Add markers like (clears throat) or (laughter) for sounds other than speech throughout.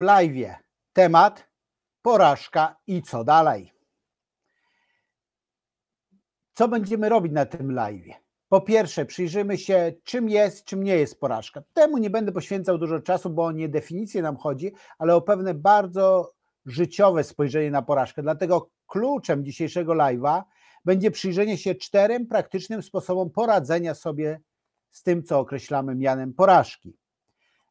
live. Temat porażka i co dalej. Co będziemy robić na tym live? Po pierwsze, przyjrzymy się, czym jest, czym nie jest porażka. Temu nie będę poświęcał dużo czasu, bo nie definicję nam chodzi, ale o pewne bardzo życiowe spojrzenie na porażkę. Dlatego kluczem dzisiejszego live'a będzie przyjrzenie się czterem praktycznym sposobom poradzenia sobie z tym, co określamy mianem porażki.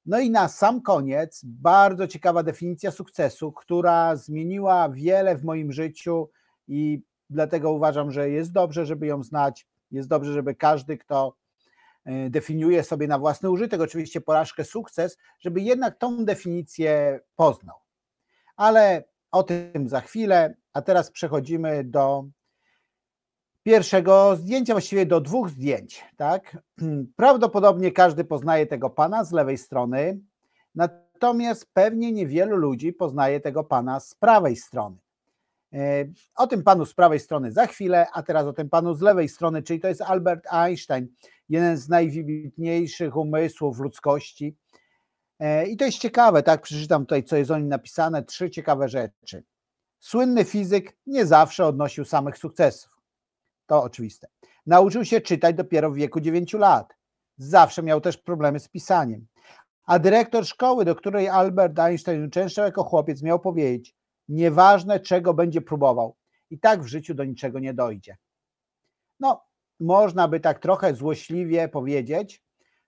No i na sam koniec bardzo ciekawa definicja sukcesu, która zmieniła wiele w moim życiu i dlatego uważam, że jest dobrze, żeby ją znać. Jest dobrze, żeby każdy, kto e, definiuje sobie na własny użytek, oczywiście porażkę, sukces, żeby jednak tą definicję poznał. Ale o tym za chwilę, a teraz przechodzimy do pierwszego zdjęcia, właściwie do dwóch zdjęć. Tak? (clears throat) Prawdopodobnie każdy poznaje tego pana z lewej strony, natomiast pewnie niewielu ludzi poznaje tego pana z prawej strony. E, o tym panu z prawej strony za chwilę, a teraz o tym panu z lewej strony, czyli to jest Albert Einstein, jeden z najwybitniejszych umysłów ludzkości. E, I to jest ciekawe, tak? Przeczytam tutaj, co jest o nim napisane, trzy ciekawe rzeczy. Słynny fizyk nie zawsze odnosił samych sukcesów. To oczywiste. Nauczył się czytać dopiero w wieku 9 lat. Zawsze miał też problemy z pisaniem. A dyrektor szkoły, do której Albert Einstein uczęszczał jako chłopiec, miał powiedzieć: Nieważne, czego będzie próbował, i tak w życiu do niczego nie dojdzie. No, można by tak trochę złośliwie powiedzieć,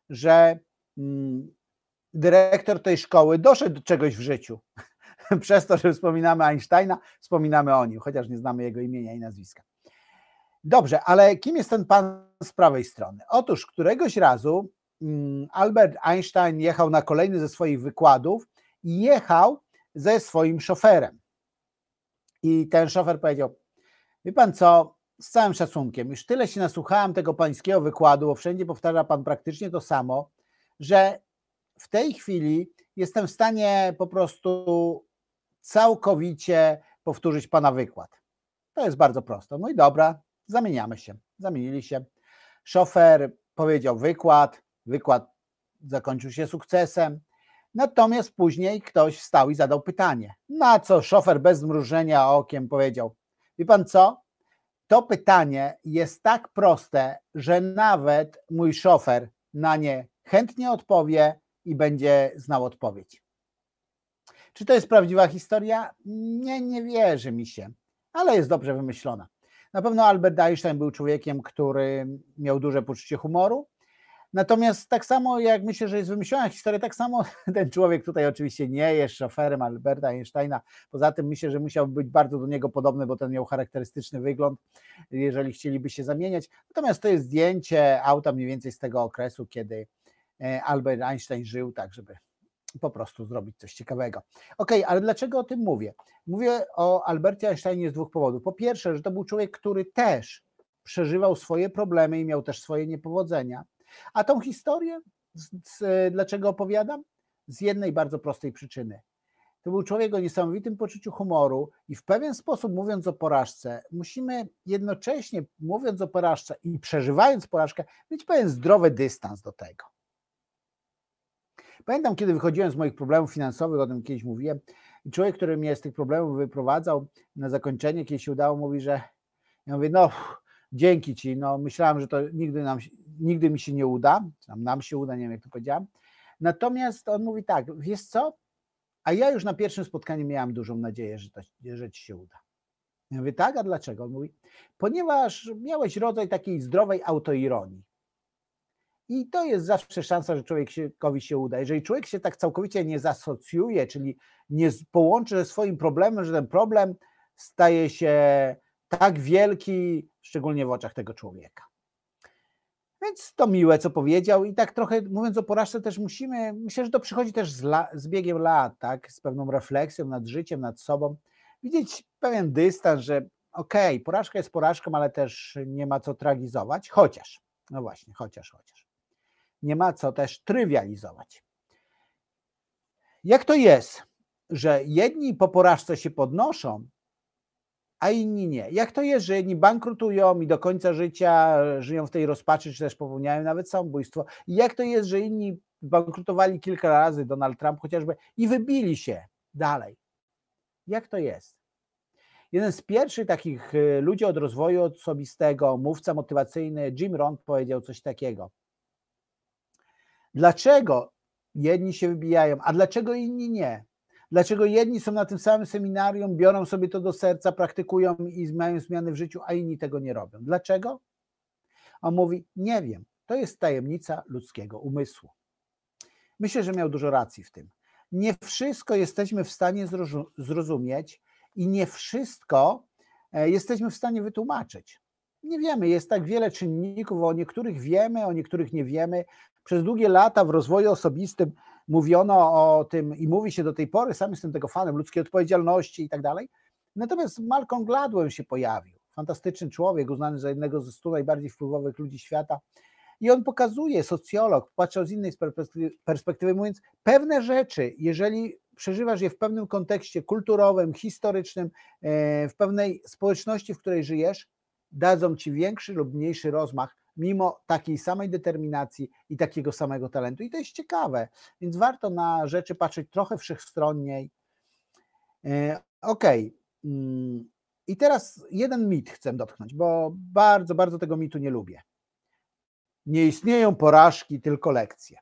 że mm, dyrektor tej szkoły doszedł do czegoś w życiu. (laughs) Przez to, że wspominamy Einsteina, wspominamy o nim, chociaż nie znamy jego imienia i nazwiska. Dobrze, ale kim jest ten pan z prawej strony? Otóż któregoś razu mm, Albert Einstein jechał na kolejny ze swoich wykładów i jechał ze swoim szoferem. I ten szofer powiedział: Wie pan co, z całym szacunkiem, już tyle się nasłuchałem tego pańskiego wykładu, bo wszędzie powtarza pan praktycznie to samo, że w tej chwili jestem w stanie po prostu całkowicie powtórzyć pana wykład. To jest bardzo proste. No i dobra, zamieniamy się. Zamienili się. Szofer powiedział wykład, wykład zakończył się sukcesem. Natomiast później ktoś wstał i zadał pytanie. Na co szofer bez zmrużenia okiem powiedział: Wie pan co? To pytanie jest tak proste, że nawet mój szofer na nie chętnie odpowie i będzie znał odpowiedź. Czy to jest prawdziwa historia? Nie, nie wierzy mi się, ale jest dobrze wymyślona. Na pewno Albert Einstein był człowiekiem, który miał duże poczucie humoru. Natomiast tak samo jak myślę, że jest wymyślona historia, tak samo (laughs) ten człowiek tutaj oczywiście nie jest szoferem Alberta Einsteina. Poza tym myślę, że musiał być bardzo do niego podobny, bo ten miał charakterystyczny wygląd, jeżeli chcieliby się zamieniać. Natomiast to jest zdjęcie auta mniej więcej z tego okresu, kiedy e, Albert Einstein żył, tak żeby po prostu zrobić coś ciekawego. Ok, ale dlaczego o tym mówię? Mówię o Albercie Einsteinie z dwóch powodów. Po pierwsze, że to był człowiek, który też przeżywał swoje problemy i miał też swoje niepowodzenia. A tą historię, z, z, dlaczego opowiadam? Z jednej bardzo prostej przyczyny. To był człowiek o niesamowitym poczuciu humoru i w pewien sposób, mówiąc o porażce, musimy jednocześnie, mówiąc o porażce i przeżywając porażkę, mieć pewien zdrowy dystans do tego. Pamiętam, kiedy wychodziłem z moich problemów finansowych, o tym kiedyś mówiłem, i człowiek, który mnie z tych problemów wyprowadzał, na zakończenie, kiedy się udało, mówi, że ja mówię, no dzięki Ci, no myślałem, że to nigdy, nam, nigdy mi się nie uda, nam, nam się uda, nie wiem jak to powiedziałem, natomiast on mówi tak, wiesz co, a ja już na pierwszym spotkaniu miałem dużą nadzieję, że, to, że Ci się uda. Ja mówię, tak, a dlaczego? On mówi, ponieważ miałeś rodzaj takiej zdrowej autoironii. I to jest zawsze szansa, że człowiekowi się uda. Jeżeli człowiek się tak całkowicie nie zasocjuje, czyli nie połączy ze swoim problemem, że ten problem staje się tak wielki, szczególnie w oczach tego człowieka. Więc to miłe, co powiedział, i tak trochę mówiąc o porażce, też musimy, myślę, że to przychodzi też z, la, z biegiem lat, tak, z pewną refleksją nad życiem, nad sobą, widzieć pewien dystans, że okej, okay, porażka jest porażką, ale też nie ma co tragizować, chociaż, no właśnie, chociaż, chociaż nie ma co też trywializować. Jak to jest, że jedni po porażce się podnoszą, a inni nie? Jak to jest, że jedni bankrutują i do końca życia żyją w tej rozpaczy, czy też popełniają nawet samobójstwo? I jak to jest, że inni bankrutowali kilka razy Donald Trump chociażby i wybili się dalej. Jak to jest? Jeden z pierwszych takich y, ludzi od rozwoju osobistego, mówca motywacyjny Jim Rohn powiedział coś takiego. Dlaczego jedni się wybijają, a dlaczego inni nie? Dlaczego jedni są na tym samym seminarium, biorą sobie to do serca, praktykują i mają zmiany w życiu, a inni tego nie robią? Dlaczego? On mówi: Nie wiem. To jest tajemnica ludzkiego umysłu. Myślę, że miał dużo racji w tym. Nie wszystko jesteśmy w stanie zrozumieć i nie wszystko e, jesteśmy w stanie wytłumaczyć. Nie wiemy, jest tak wiele czynników, o niektórych wiemy, o niektórych nie wiemy. Przez długie lata w rozwoju osobistym mówiono o tym i mówi się do tej pory, sam jestem tego fanem, ludzkiej odpowiedzialności i tak dalej. Natomiast Malcolm Gladwell się pojawił, fantastyczny człowiek, uznany za jednego ze stu najbardziej wpływowych ludzi świata. I on pokazuje, socjolog, patrząc z innej perspektywy, perspektywy, mówiąc, pewne rzeczy, jeżeli przeżywasz je w pewnym kontekście kulturowym, historycznym, e, w pewnej społeczności, w której żyjesz, dadzą ci większy lub mniejszy rozmach, mimo takiej samej determinacji i takiego samego talentu. I to jest ciekawe, więc warto na rzeczy patrzeć trochę wszechstronniej. E, okej. Okay. Mm, I teraz jeden mit chcę dotknąć, bo bardzo, bardzo tego mitu nie lubię. Nie istnieją porażki, tylko lekcje.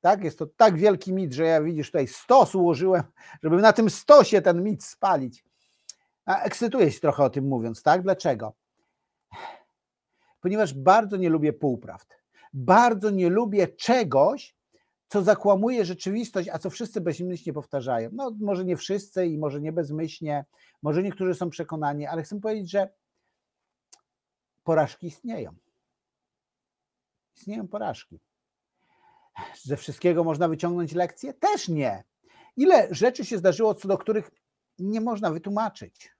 Tak? Jest to tak wielki mit, że ja widzisz tutaj stos ułożyłem, żeby na tym stosie ten mit spalić. A ekscytuję się trochę o tym mówiąc, tak? Dlaczego? Ponieważ bardzo nie lubię półprawd. Bardzo nie lubię czegoś, co zakłamuje rzeczywistość, a co wszyscy bezmyślnie powtarzają. No, może nie wszyscy i może nie bezmyślnie, może niektórzy są przekonani, ale chcę powiedzieć, że porażki istnieją. Istnieją porażki. Ze wszystkiego można wyciągnąć lekcje? Też nie. Ile rzeczy się zdarzyło, co do których nie można wytłumaczyć?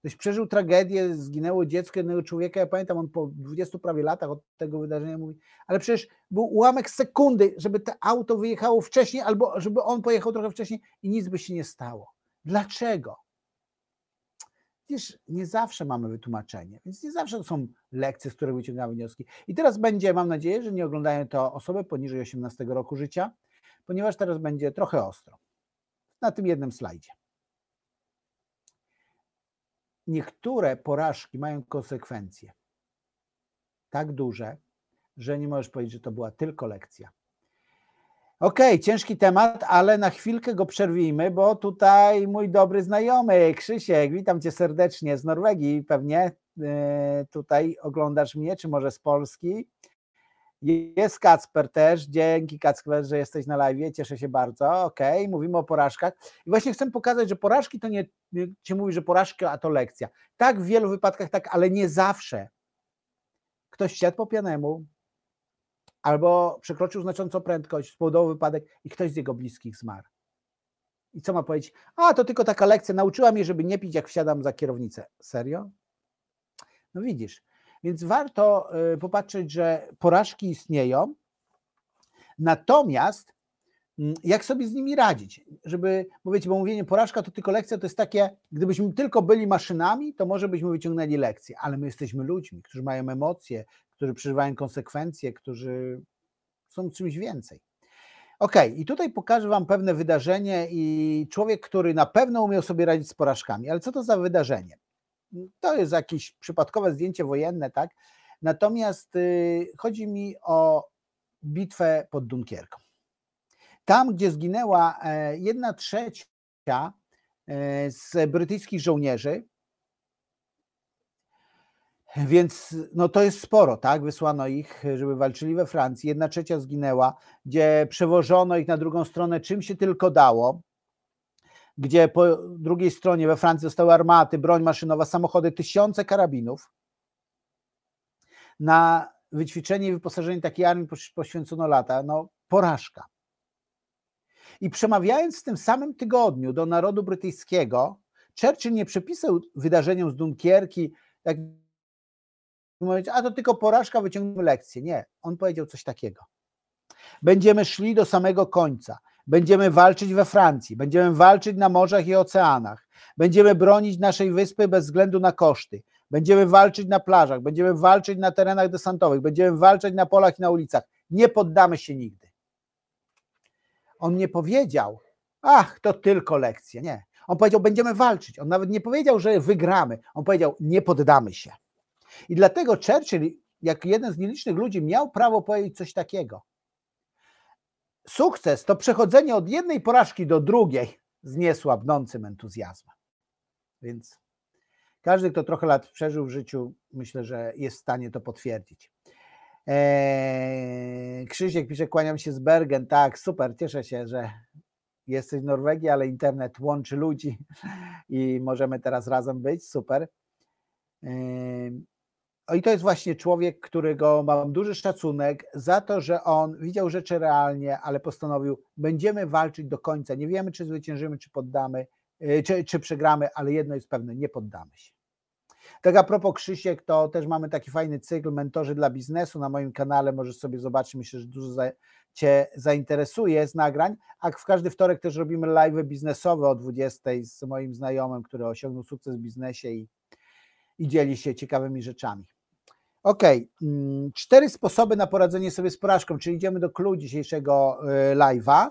Ktoś przeżył tragedię, zginęło dziecko jednego człowieka. Ja pamiętam, on po 20 prawie latach od tego wydarzenia mówi, ale przecież był ułamek sekundy, żeby to auto wyjechało wcześniej, albo żeby on pojechał trochę wcześniej i nic by się nie stało. Dlaczego? Wiesz, nie zawsze mamy wytłumaczenie, więc nie zawsze to są lekcje, z których wyciągamy wnioski. I teraz będzie, mam nadzieję, że nie oglądają to osoby poniżej 18 roku życia, ponieważ teraz będzie trochę ostro. Na tym jednym slajdzie. Niektóre porażki mają konsekwencje tak duże, że nie możesz powiedzieć, że to była tylko lekcja. Okej, okay, ciężki temat, ale na chwilkę go przerwijmy, bo tutaj mój dobry znajomy Krzysiek, witam cię serdecznie z Norwegii, pewnie e, tutaj oglądasz mnie, czy może z Polski. Jest Kacper też, dzięki Kacper, że jesteś na live, cieszę się bardzo. Okej, okay, mówimy o porażkach. I właśnie chcę pokazać, że porażki to nie, nie mówi, że porażka, a to lekcja. Tak, w wielu wypadkach tak, ale nie zawsze. Ktoś wsiadł po pianemu, albo przekroczył znacząco prędkość, spowodował wypadek i ktoś z jego bliskich zmarł. I co ma powiedzieć? A, to tylko taka lekcja, nauczyła mnie, żeby nie pić, jak wsiadam za kierownicę. Serio? No widzisz. Więc warto y, popatrzeć, że porażki istnieją, natomiast mm, jak sobie z nimi radzić, żeby, bo bo mówienie porażka to tylko lekcja, to jest takie, gdybyśmy tylko byli maszynami, to może byśmy wyciągnęli lekcję, ale my jesteśmy ludźmi, którzy mają emocje, którzy przeżywają konsekwencje, którzy są czymś więcej. Ok, i tutaj pokażę Wam pewne wydarzenie i człowiek, który na pewno umiał sobie radzić z porażkami, ale co to za wydarzenie? To jest jakieś przypadkowe zdjęcie wojenne, tak? Natomiast y, chodzi mi o bitwę pod Dunkierką. Tam, gdzie zginęła e, jedna trzecia e, z brytyjskich żołnierzy, więc no to jest sporo, tak? Wysłano ich, żeby walczyli we Francji. Jedna trzecia zginęła, gdzie przewożono ich na drugą stronę czym się tylko dało, gdzie po drugiej stronie we Francji zostały armaty, broń maszynowa, samochody, tysiące karabinów. Na wyćwiczenie i wyposażenie takiej armii poświęcono lata. No, porażka. I przemawiając w tym samym tygodniu do narodu brytyjskiego, Churchill nie przepisał wydarzeniom z Dunkierki, jak mówić, a to tylko porażka, wyciągniemy lekcję. Nie, on powiedział coś takiego. Będziemy szli do samego końca. Będziemy walczyć we Francji, będziemy walczyć na morzach i oceanach, będziemy bronić naszej wyspy bez względu na koszty, będziemy walczyć na plażach, będziemy walczyć na terenach desantowych, będziemy walczyć na polach i na ulicach. Nie poddamy się nigdy. On nie powiedział, ach, to tylko lekcje. Nie. On powiedział, będziemy walczyć. On nawet nie powiedział, że wygramy. On powiedział, nie poddamy się. I dlatego Churchill, jak jeden z nielicznych ludzi, miał prawo powiedzieć coś takiego. Sukces to przechodzenie od jednej porażki do drugiej z niesłabnącym entuzjazmem. Więc każdy, kto trochę lat przeżył w życiu, myślę, że jest w stanie to potwierdzić. Eee, Krzysiek pisze, kłaniam się z Bergen. Tak, super, cieszę się, że jesteś w Norwegii, ale internet łączy ludzi (laughs) i możemy teraz razem być. Super. Eee, i to jest właśnie człowiek, którego mam duży szacunek za to, że on widział rzeczy realnie, ale postanowił, będziemy walczyć do końca. Nie wiemy, czy zwyciężymy, czy poddamy, e, czy, czy przegramy, ale jedno jest pewne, nie poddamy się. Tak a propos Krzysiek, to też mamy taki fajny cykl Mentorzy dla biznesu na moim kanale, możesz sobie zobaczyć, myślę, że dużo za, Cię zainteresuje z nagrań, a w każdy wtorek też robimy live biznesowe o 20 z moim znajomym, który osiągnął sukces w biznesie i, i dzieli się ciekawymi rzeczami. Ok, mm, cztery sposoby na poradzenie sobie z porażką, czyli idziemy do clue dzisiejszego y, live'a.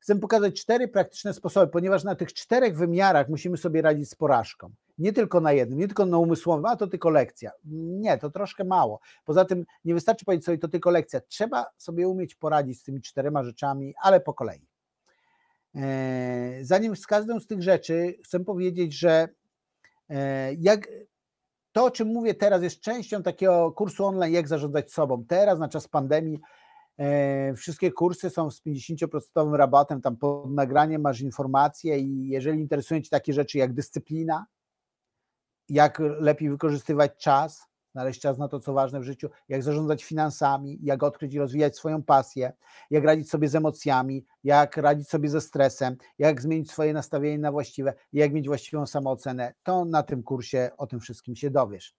Chcę pokazać cztery praktyczne sposoby, ponieważ na tych czterech wymiarach musimy sobie radzić z porażką. Nie tylko na jednym, nie tylko na umysłowym, a to tylko lekcja. Nie, to troszkę mało. Poza tym nie wystarczy powiedzieć sobie, to tylko lekcja. Trzeba sobie umieć poradzić z tymi czterema rzeczami, ale po kolei. E, zanim z każdą z tych rzeczy chcę powiedzieć, że e, jak to, o czym mówię teraz, jest częścią takiego kursu online, jak zarządzać sobą. Teraz, na czas pandemii, e, wszystkie kursy są z 50% rabatem, tam pod nagraniem masz informacje i jeżeli interesują Cię takie rzeczy jak dyscyplina, jak lepiej wykorzystywać czas, znaleźć czas na to, co ważne w życiu, jak zarządzać finansami, jak odkryć i rozwijać swoją pasję, jak radzić sobie z emocjami, jak radzić sobie ze stresem, jak zmienić swoje nastawienie na właściwe, jak mieć właściwą samoocenę, to na tym kursie o tym wszystkim się dowiesz.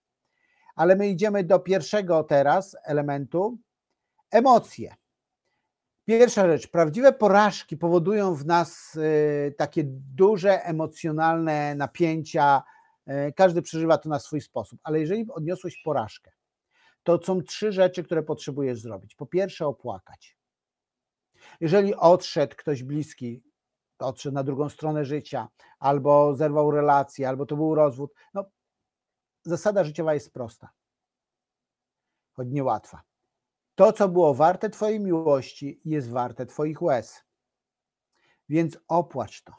Ale my idziemy do pierwszego teraz elementu emocje. Pierwsza rzecz, prawdziwe porażki powodują w nas y, takie duże emocjonalne napięcia, każdy przeżywa to na swój sposób, ale jeżeli odniosłeś porażkę, to są trzy rzeczy, które potrzebujesz zrobić. Po pierwsze, opłakać. Jeżeli odszedł ktoś bliski, odszedł na drugą stronę życia, albo zerwał relację, albo to był rozwód, no zasada życiowa jest prosta, choć niełatwa. To, co było warte Twojej miłości, jest warte Twoich łez. Więc opłacz to.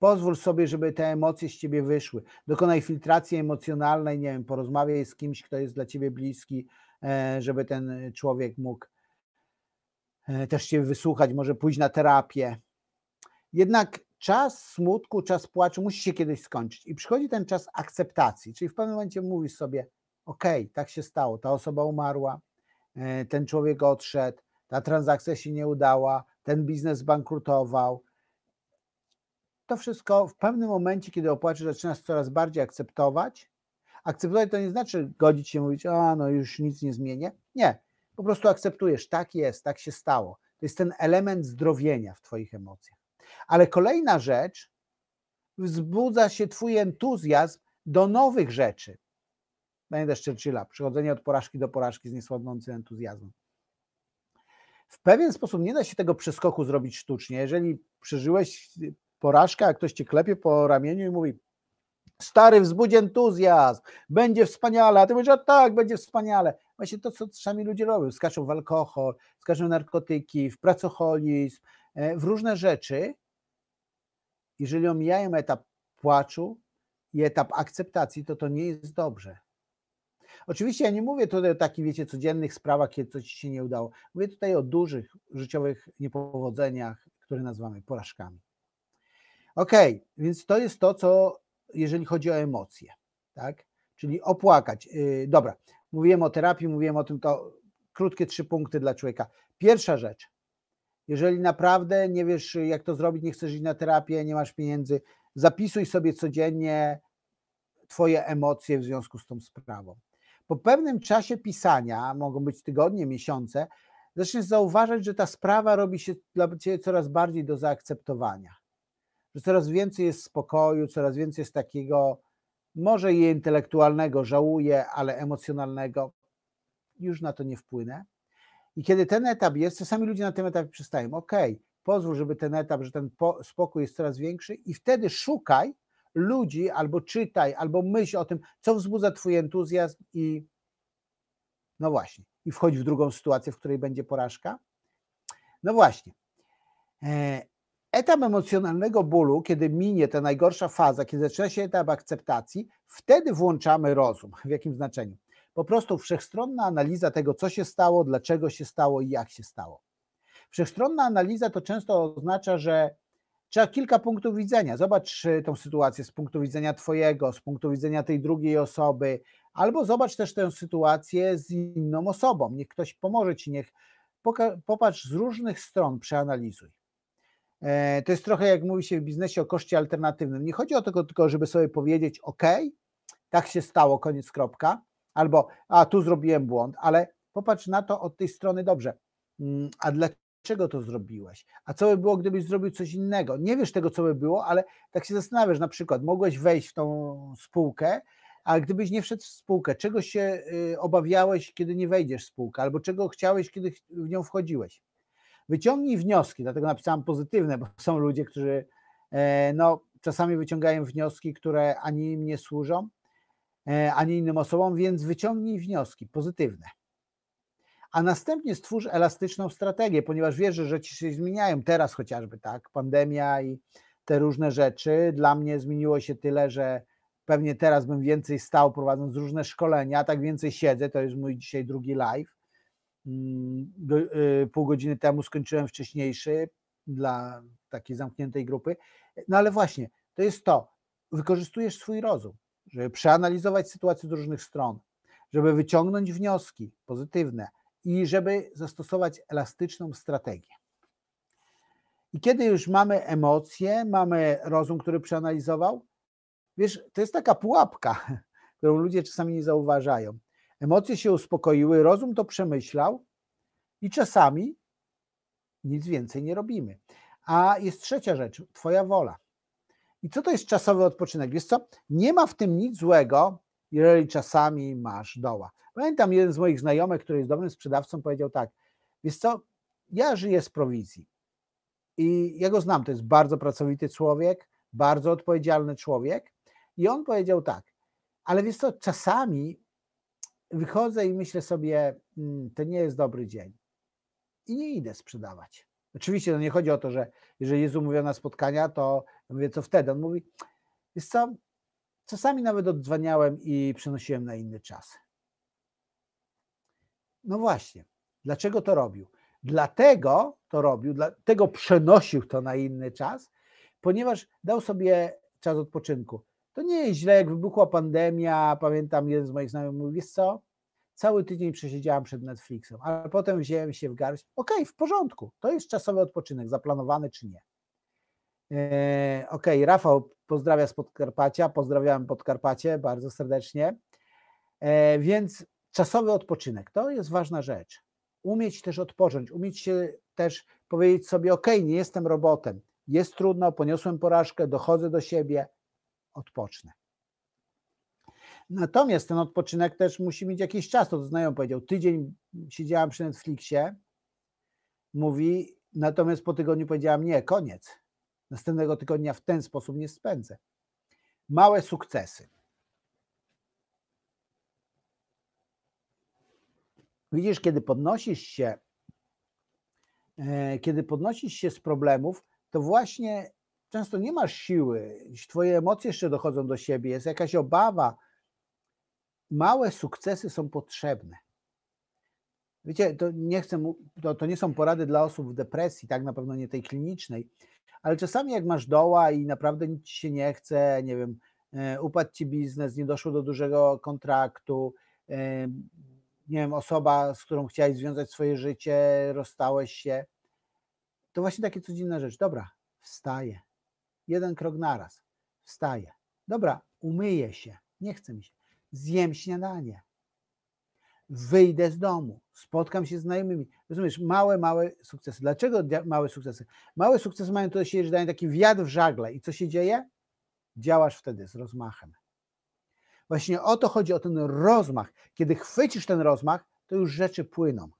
Pozwól sobie, żeby te emocje z ciebie wyszły. Dokonaj filtracji emocjonalnej, nie wiem, porozmawiaj z kimś, kto jest dla ciebie bliski, e, żeby ten człowiek mógł e, też cię wysłuchać, może pójść na terapię. Jednak czas smutku, czas płaczu musi się kiedyś skończyć i przychodzi ten czas akceptacji, czyli w pewnym momencie mówisz sobie, ok, tak się stało, ta osoba umarła, e, ten człowiek odszedł, ta transakcja się nie udała, ten biznes zbankrutował, to wszystko w pewnym momencie, kiedy opłaczy, zaczynasz coraz bardziej akceptować. Akceptować to nie znaczy godzić się, mówić, a no już nic nie zmienię. Nie, po prostu akceptujesz, tak jest, tak się stało. To jest ten element zdrowienia w Twoich emocjach. Ale kolejna rzecz, wzbudza się Twój entuzjazm do nowych rzeczy. Pamiętasz Churchilla, przechodzenie od porażki do porażki z niesłabnącym entuzjazmem. W pewien sposób nie da się tego przeskoku zrobić sztucznie. Jeżeli przeżyłeś porażka, jak ktoś cię klepie po ramieniu i mówi stary, wzbudź entuzjazm, będzie wspaniale, a ty mówisz, a tak, będzie wspaniale. Właśnie to, co czasami ludzie robią, skaczą w alkohol, skaczą w narkotyki, w pracoholizm, e, w różne rzeczy. Jeżeli omijają etap płaczu i etap akceptacji, to to nie jest dobrze. Oczywiście ja nie mówię tutaj o takich, wiecie, codziennych sprawach, kiedy coś ci się nie udało. Mówię tutaj o dużych życiowych niepowodzeniach, które nazywamy porażkami. Ok, więc to jest to, co jeżeli chodzi o emocje, tak? Czyli opłakać. Yy, dobra, mówiłem o terapii, mówiłem o tym, to krótkie trzy punkty dla człowieka. Pierwsza rzecz, jeżeli naprawdę nie wiesz, jak to zrobić, nie chcesz iść na terapię, nie masz pieniędzy, zapisuj sobie codziennie Twoje emocje w związku z tą sprawą. Po pewnym czasie pisania, mogą być tygodnie, miesiące, zaczniesz zauważać, że ta sprawa robi się dla Ciebie coraz bardziej do zaakceptowania że coraz więcej jest spokoju, coraz więcej jest takiego, może i intelektualnego, żałuję, ale emocjonalnego, już na to nie wpłynę. I kiedy ten etap jest, czasami ludzie na tym etapie przystają, ok, pozwól, żeby ten etap, że ten spokój jest coraz większy i wtedy szukaj ludzi, albo czytaj, albo myśl o tym, co wzbudza twój entuzjazm i no właśnie, i wchodź w drugą sytuację, w której będzie porażka. No właśnie. Etap emocjonalnego bólu, kiedy minie ta najgorsza faza, kiedy zaczyna się etap akceptacji, wtedy włączamy rozum. (laughs) W jakim znaczeniu? Po prostu wszechstronna analiza tego, co się stało, dlaczego się stało i jak się stało. Wszechstronna analiza to często oznacza, że trzeba kilka punktów widzenia. Zobacz y, tą sytuację z punktu widzenia Twojego, z punktu widzenia tej drugiej osoby, albo zobacz też tę sytuację z inną osobą. Niech ktoś pomoże Ci, niech popatrz z różnych stron, przeanalizuj. E, to jest trochę jak mówi się w biznesie o koszcie alternatywnym. Nie chodzi o to tylko, żeby sobie powiedzieć, OK, tak się stało, koniec, kropka, albo a tu zrobiłem błąd, ale popatrz na to od tej strony dobrze. Mm, a dlaczego to zrobiłeś? A co by było, gdybyś zrobił coś innego? Nie wiesz tego, co by było, ale tak się zastanawiasz, na przykład mogłeś wejść w tą spółkę, a gdybyś nie wszedł w spółkę, czego się y, obawiałeś, kiedy nie wejdziesz w spółkę, albo czego chciałeś, kiedy w nią wchodziłeś? Wyciągnij wnioski, dlatego napisałem pozytywne, bo są ludzie, którzy e, no, czasami wyciągają wnioski, które ani im nie służą, e, ani innym osobom, więc wyciągnij wnioski pozytywne. A następnie stwórz elastyczną strategię, ponieważ wiesz, że rzeczy się zmieniają. Teraz chociażby, tak, pandemia i te różne rzeczy. Dla mnie zmieniło się tyle, że pewnie teraz bym więcej stał prowadząc różne szkolenia, tak więcej siedzę, to jest mój dzisiaj drugi live. Mm, y, pół godziny temu skończyłem wcześniejszy dla takiej zamkniętej grupy. No ale właśnie, to jest to, wykorzystujesz swój rozum, żeby przeanalizować sytuację z różnych stron, żeby wyciągnąć wnioski pozytywne i żeby zastosować elastyczną strategię. I kiedy już mamy emocje, mamy rozum, który przeanalizował, wiesz, to jest taka pułapka, (laughs) którą ludzie czasami nie zauważają. Emocje się uspokoiły, rozum to przemyślał i czasami nic więcej nie robimy. A jest trzecia rzecz, Twoja wola. I co to jest czasowy odpoczynek? Wiesz co, nie ma w tym nic złego, jeżeli czasami masz doła. Pamiętam jeden z moich znajomych, który jest dobrym sprzedawcą, powiedział tak, wiesz co, ja żyję z prowizji i ja go znam, to jest bardzo pracowity człowiek, bardzo odpowiedzialny człowiek i on powiedział tak, ale wiesz co, czasami wychodzę i myślę sobie, hmm, to nie jest dobry dzień i nie idę sprzedawać. Oczywiście no nie chodzi o to, że jeżeli Jezu mówił na spotkania, to ja mówię, co wtedy? On mówi, wiesz co, czasami nawet oddzwaniałem i przenosiłem na inny czas. No właśnie, dlaczego to robił? Dlatego to robił, dlatego przenosił to na inny czas, ponieważ dał sobie czas odpoczynku. To nie jest źle, jak wybuchła pandemia, pamiętam jeden z moich znajomych mówi, wiesz co, cały tydzień przesiedziałam przed Netflixem, ale potem wziąłem się w garść, okej, okay, w porządku, to jest czasowy odpoczynek, zaplanowany czy nie. Eee, okej, okay, Rafał pozdrawia z Podkarpacia, pozdrawiam Podkarpacie bardzo serdecznie, eee, więc czasowy odpoczynek, to jest ważna rzecz. Umieć też odpocząć, umieć się też powiedzieć sobie, ok, nie jestem robotem, jest trudno, poniosłem porażkę, dochodzę do siebie, odpocznę. Natomiast ten odpoczynek też musi mieć jakiś czas. To znajomy powiedział, tydzień siedziałam przy Netflixie, mówi, natomiast po tygodniu powiedziałam, nie, koniec. Następnego tygodnia w ten sposób nie spędzę. Małe sukcesy. Widzisz, kiedy podnosisz się, e, kiedy podnosisz się z problemów, to właśnie często nie masz siły, twoje emocje jeszcze dochodzą do siebie, jest jakaś obawa. Małe sukcesy są potrzebne. Wiecie, to nie chcę, to, to nie są porady dla osób w depresji, tak na pewno nie tej klinicznej, ale czasami jak masz doła i naprawdę nic ci się nie chce, nie wiem, e, upadł ci biznes, nie doszło do dużego kontraktu, e, nie wiem, osoba, z którą chciałeś związać swoje życie, rozstałeś się, to właśnie takie codzienne rzeczy. Dobra, wstaję. Jeden krok naraz. Wstaję. Dobra, umyję się. Nie chce mi się. Zjem śniadanie. Wyjdę z domu. Spotkam się z znajomymi. Rozumiesz, małe, małe sukcesy. Dlaczego małe sukcesy? Małe sukcesy mają to do siebie, że dają taki wiatr w żagle. I co się dzieje? Działasz wtedy z rozmachem. Właśnie o to chodzi, o ten rozmach. Kiedy chwycisz ten rozmach, to już rzeczy płyną.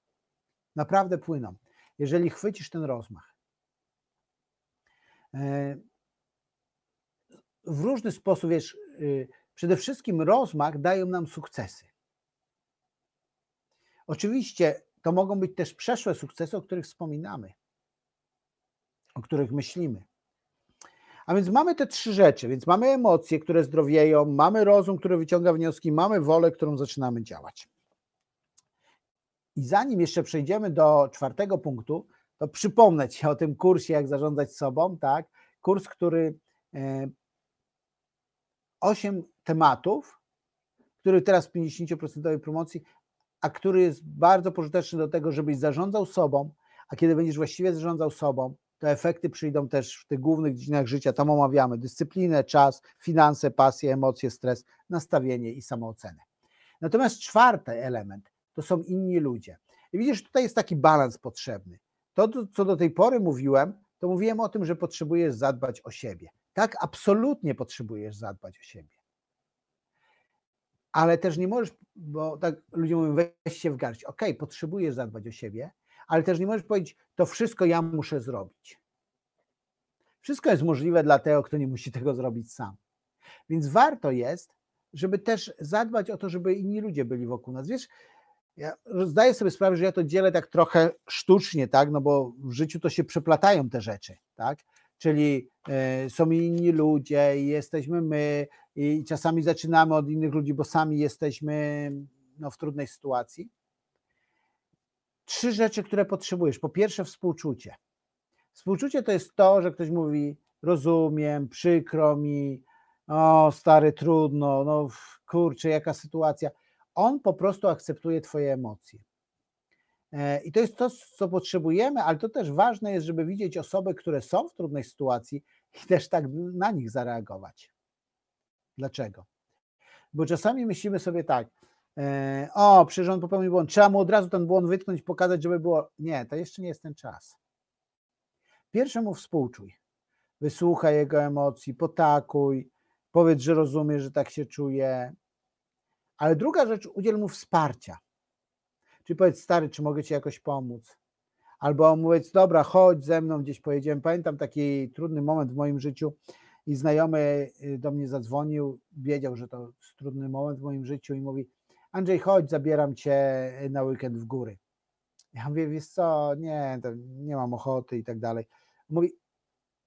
Naprawdę płyną. Jeżeli chwycisz ten rozmach. E, w różny sposób, wiesz, y, przede wszystkim rozmach dają nam sukcesy. Oczywiście to mogą być też przeszłe sukcesy, o których wspominamy, o których myślimy. A więc mamy te trzy rzeczy, więc mamy emocje, które zdrowieją, mamy rozum, który wyciąga wnioski, mamy wolę, którą zaczynamy działać. I zanim jeszcze przejdziemy do czwartego punktu, to przypomnę Ci o tym kursie, jak zarządzać sobą, tak? Kurs, który osiem tematów, który teraz w 50% promocji, a który jest bardzo pożyteczny do tego, żebyś zarządzał sobą, a kiedy będziesz właściwie zarządzał sobą, to efekty przyjdą też w tych głównych dziedzinach życia. Tam omawiamy dyscyplinę, czas, finanse, pasje, emocje, stres, nastawienie i samoocenę. Natomiast czwarty element to są inni ludzie. I widzisz, tutaj jest taki balans potrzebny. To, co do tej pory mówiłem, to mówiłem o tym, że potrzebujesz zadbać o siebie. Tak, absolutnie potrzebujesz zadbać o siebie. Ale też nie możesz, bo tak ludzie mówią, weź się w garść. Ok, potrzebujesz zadbać o siebie, ale też nie możesz powiedzieć, to wszystko ja muszę zrobić. Wszystko jest możliwe dla tego, kto nie musi (laughs) tego zrobić sam. Więc warto jest, żeby też zadbać o to, żeby inni ludzie byli wokół nas. Wiesz, ja zdaję sobie sprawę, że ja to dzielę tak trochę sztucznie, tak, no bo w życiu to się przeplatają te rzeczy, tak, czyli są inni ludzie i jesteśmy my i czasami zaczynamy od innych ludzi, bo sami jesteśmy no, w trudnej sytuacji. Trzy rzeczy, które potrzebujesz. Po pierwsze, współczucie. Współczucie to jest to, że ktoś mówi: Rozumiem, przykro mi, o stary, trudno, no kurczę, jaka sytuacja on po prostu akceptuje Twoje emocje. E, I to jest to, co potrzebujemy, ale to też ważne jest, żeby widzieć osoby, które są w trudnej sytuacji i też tak na nich zareagować. Dlaczego? Bo czasami myślimy sobie tak, e, o, przecież on popełnił błąd, trzeba mu od razu ten błąd wytknąć, pokazać, żeby było. Nie, to jeszcze nie jest ten czas. Pierwsze mu współczuj. Wysłuchaj jego emocji, potakuj, powiedz, że rozumiesz, że tak się czuje, ale druga rzecz, udziel mu wsparcia. Czyli powiedz, stary, czy mogę ci jakoś pomóc? Albo mówić, dobra, chodź ze mną, gdzieś pojedziemy. Pamiętam taki trudny moment w moim życiu i znajomy y, do mnie zadzwonił, wiedział, że to jest trudny moment w moim życiu i mówi, Andrzej, chodź, zabieram cię na weekend w góry. Ja mówię, wiesz co, nie, nie mam ochoty i tak dalej. Mówi,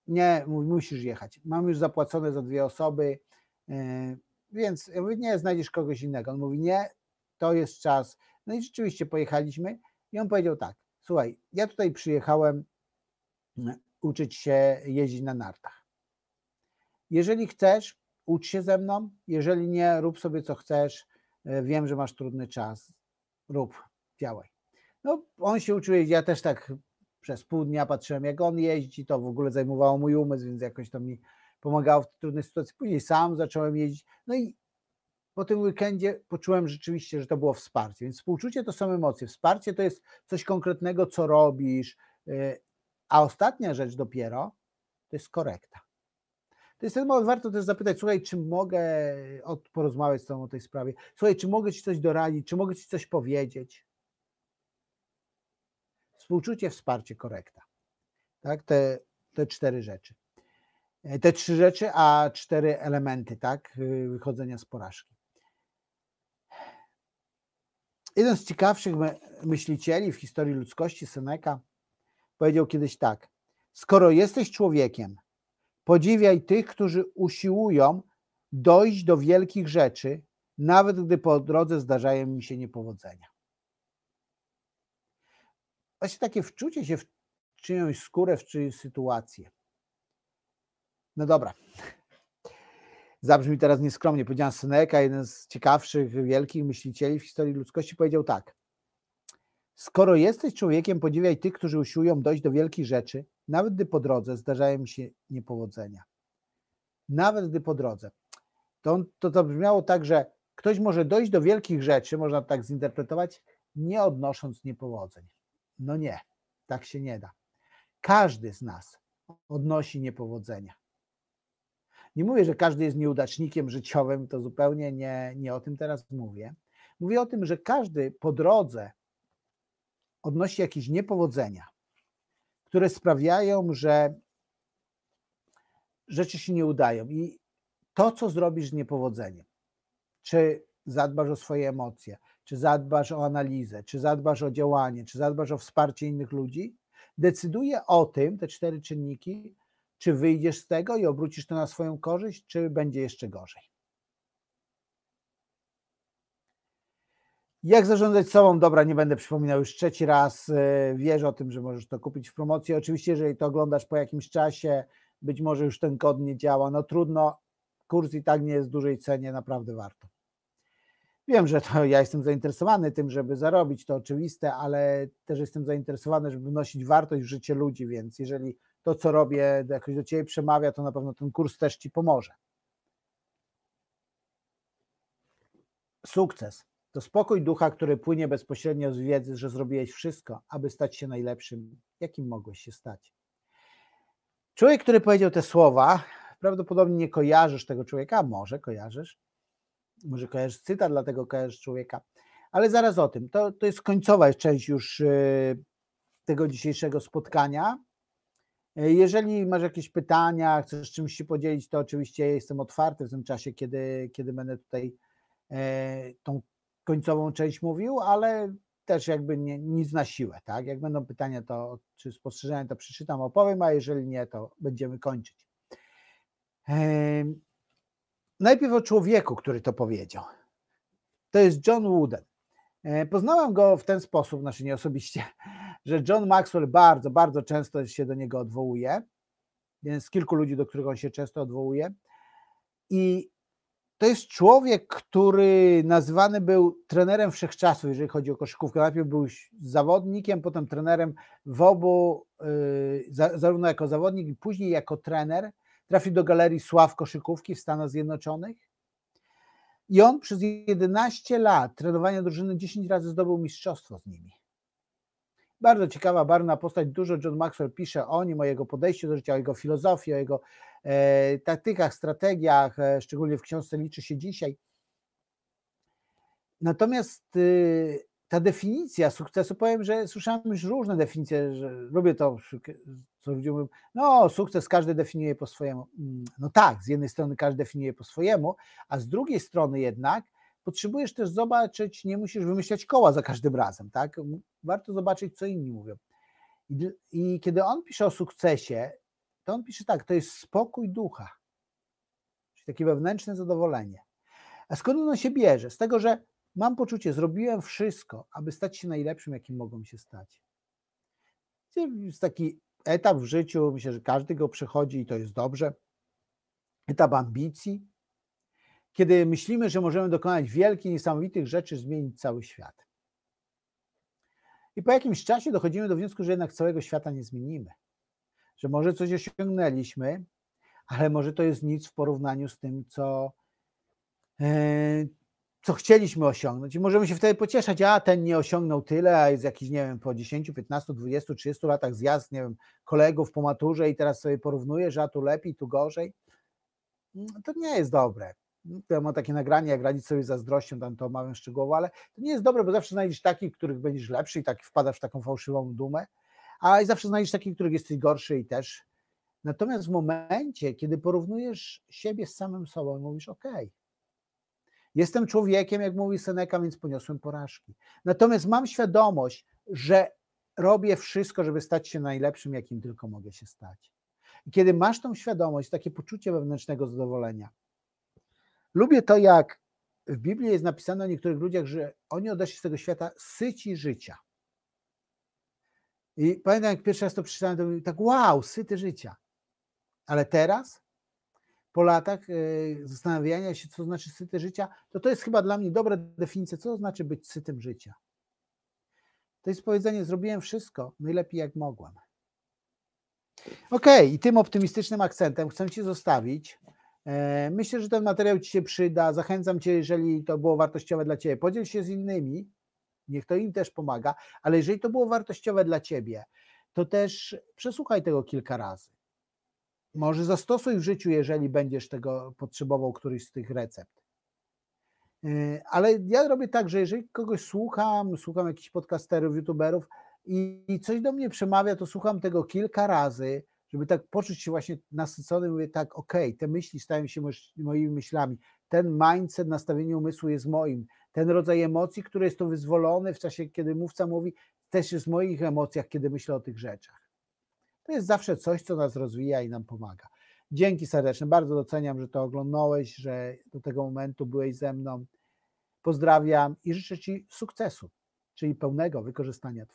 nie, musisz jechać. Mam już zapłacone za dwie osoby, y, więc ja mówię, nie, znajdziesz kogoś innego. On mówi, nie, to jest czas. No i rzeczywiście pojechaliśmy i on powiedział tak, słuchaj, ja tutaj przyjechałem mm, uczyć się jeździć na nartach. Jeżeli chcesz, ucz się ze mną, jeżeli nie, rób sobie co chcesz, e, wiem, że masz trudny czas, rób, działaj. No, on się uczył jeździć, ja też tak przez pół dnia patrzyłem, jak on jeździ, to w ogóle zajmowało mój umysł, więc jakoś to mi pomagało w trudnej sytuacji. Później sam zacząłem jeździć. No i po tym weekendzie poczułem rzeczywiście, że to było wsparcie. Więc współczucie to są emocje. Wsparcie to jest coś konkretnego, co robisz. Y, a ostatnia rzecz dopiero to jest korekta. To jest ten moment, warto też zapytać, słuchaj, czy mogę porozmawiać z Tobą o tej sprawie? Słuchaj, czy mogę Ci coś doradzić? Czy mogę Ci coś powiedzieć? Współczucie, wsparcie, korekta. Tak, te, te cztery rzeczy. E, te trzy rzeczy, a cztery elementy, tak, y, wychodzenia z porażki. Jeden z ciekawszych myślicieli w historii ludzkości, Seneca, powiedział kiedyś tak: Skoro jesteś człowiekiem, podziwiaj tych, którzy usiłują dojść do wielkich rzeczy, nawet gdy po drodze zdarzają mi się niepowodzenia. Właśnie takie wczucie się w czyjąś skórę, w czyjąś sytuację. No dobra. Zabrzmi teraz nieskromnie. Powiedziałem Seneca, jeden z ciekawszych, wielkich myślicieli w historii ludzkości, powiedział tak. Skoro jesteś człowiekiem, podziwiaj tych, którzy usiłują dojść do wielkich rzeczy, nawet gdy po drodze zdarzają się niepowodzenia. Nawet gdy po drodze. To, to, to brzmiało tak, że ktoś może dojść do wielkich rzeczy, można tak zinterpretować, nie odnosząc niepowodzeń. No nie, tak się nie da. Każdy z nas odnosi niepowodzenia. Nie mówię, że każdy jest nieudacznikiem życiowym, to zupełnie nie, nie o tym teraz mówię. Mówię o tym, że każdy po drodze odnosi jakieś niepowodzenia, które sprawiają, że rzeczy się nie udają i to, co zrobisz z niepowodzeniem, czy zadbasz o swoje emocje, czy zadbasz o analizę, czy zadbasz o działanie, czy zadbasz o wsparcie innych ludzi, decyduje o tym, te cztery czynniki, czy wyjdziesz z tego i obrócisz to na swoją korzyść, czy będzie jeszcze gorzej. Jak zarządzać sobą? Dobra, nie będę przypominał już trzeci raz. E, wiesz o tym, że możesz to kupić w promocji. Oczywiście, jeżeli to oglądasz po jakimś czasie, być może już ten kod nie działa. No trudno, kurs i tak nie jest w dużej cenie, naprawdę warto. Wiem, że to ja jestem zainteresowany tym, żeby zarobić, to oczywiste, ale też jestem zainteresowany, żeby wnosić wartość w życie ludzi, więc jeżeli to, co robię, jakoś do Ciebie przemawia, to na pewno ten kurs też Ci pomoże. Sukces to spokój ducha, który płynie bezpośrednio z wiedzy, że zrobiłeś wszystko, aby stać się najlepszym, jakim mogłeś się stać. Człowiek, który powiedział te słowa, prawdopodobnie nie kojarzysz tego człowieka, może kojarzysz, może kojarzysz cytat, dlatego kojarzysz człowieka, ale zaraz o tym. To, to jest końcowa część już y, tego dzisiejszego spotkania. Y, jeżeli masz jakieś pytania, chcesz czymś się podzielić, to oczywiście jestem otwarty w tym czasie, kiedy, kiedy będę tutaj e, tą końcową część mówił, ale też jakby nie, nic na siłę, tak? Jak będą pytania, to czy spostrzeżenia, to przeczytam, opowiem, a jeżeli nie, to będziemy kończyć. Najpierw o człowieku, który to powiedział. To jest John Wooden. E, poznałem go w ten sposób, znaczy nie osobiście, że John Maxwell bardzo, bardzo często się do niego odwołuje. Jest kilku ludzi, do których on się często odwołuje. I to jest człowiek, który nazywany był trenerem wszechczasów, jeżeli chodzi o koszykówkę. Najpierw był zawodnikiem, potem trenerem w obu, y, zarówno jako zawodnik, i później jako trener. Trafił do Galerii Sław Koszykówki w Stanach Zjednoczonych. I on przez 11 lat trenowania drużyny 10 razy zdobył mistrzostwo z nimi. Bardzo ciekawa, barwna postać. Dużo John Maxwell pisze o nim, o jego podejściu do życia, o jego filozofii, o jego e, taktykach, strategiach, e, szczególnie w książce Liczy się dzisiaj. Natomiast y, ta definicja sukcesu, powiem, że słyszałem już różne definicje, że lubię to, co ludzie mówią, no sukces każdy definiuje po swojemu. Mm, no tak, z jednej strony każdy definiuje po swojemu, a z drugiej strony jednak potrzebujesz też zobaczyć, nie musisz wymyślać koła za każdym razem, tak? Warto zobaczyć, co inni mówią. I, i kiedy on pisze o sukcesie, to on pisze tak, to jest spokój ducha, czyli takie wewnętrzne zadowolenie. A skąd ono się bierze? Z tego, że mam poczucie, zrobiłem wszystko, aby stać się najlepszym, jakim mogą się stać. Jest taki etap w życiu, myślę, że każdy go przechodzi i to jest dobrze. Etap ambicji, kiedy myślimy, że możemy dokonać wielkich, niesamowitych rzeczy, zmienić cały świat. I po jakimś czasie dochodzimy do wniosku, że jednak całego świata nie zmienimy. Że może coś osiągnęliśmy, ale może to jest nic w porównaniu z tym, co, e, co chcieliśmy osiągnąć. I możemy się wtedy pocieszać, a ten nie osiągnął tyle, a jest jakiś, nie wiem, po 10, 15, 20, 30 latach zjazd, nie wiem, kolegów po maturze i teraz sobie porównuje, że a tu lepiej, tu gorzej. Mm, to nie jest dobre. Ja mam takie nagranie, jak radzić sobie zazdrością, tam to omawiam szczegółowo, ale to nie jest dobre, bo zawsze znajdziesz takich, których będziesz lepszy i tak wpadasz w taką fałszywą dumę, a zawsze znajdziesz takich, których jesteś gorszy i też. Natomiast w momencie, kiedy porównujesz siebie z samym sobą, mówisz, ok, jestem człowiekiem, jak mówi Seneca, więc poniosłem porażki. Natomiast mam świadomość, że robię wszystko, żeby stać się najlepszym, jakim tylko mogę się stać. I kiedy masz tą świadomość, takie poczucie wewnętrznego zadowolenia, Lubię to, jak w Biblii jest napisane o niektórych ludziach, że oni odeszli z tego świata syci życia. I pamiętam, jak pierwszy raz to przeczytałem, to tak wow, syty życia. Ale teraz, po latach e, zastanawiania się, co znaczy syty życia, to to jest chyba dla mnie dobra definicja, co to znaczy być sytym życia. To jest powiedzenie, zrobiłem wszystko najlepiej jak mogłem. Okej, okay, i tym optymistycznym akcentem chcę Ci zostawić myślę, że ten materiał Ci się przyda. Zachęcam Cię, jeżeli to było wartościowe dla Ciebie, podziel się z innymi, niech to im też pomaga, ale jeżeli to było wartościowe dla Ciebie, to też przesłuchaj tego kilka razy. Może zastosuj w życiu, jeżeli będziesz tego potrzebował, któryś z tych recept. E, ale ja robię tak, że jeżeli kogoś słucham, słucham jakichś podcasterów, youtuberów, i coś do mnie przemawia, to słucham tego kilka razy, żeby tak poczuć się właśnie nasycony, mówię tak, okej, te myśli stają się moimi myślami, ten mindset, nastawienie umysłu jest moim, ten rodzaj emocji, który jest tu wyzwolony w czasie, kiedy mówca mówi, też jest w moich emocjach, kiedy myślę o tych rzeczach. To jest zawsze coś, co nas rozwija i nam pomaga. Dzięki serdeczne, bardzo doceniam, że to oglądałeś, że do tego momentu byłeś ze mną. Pozdrawiam i życzę Ci sukcesu, czyli pełnego wykorzystania Twojego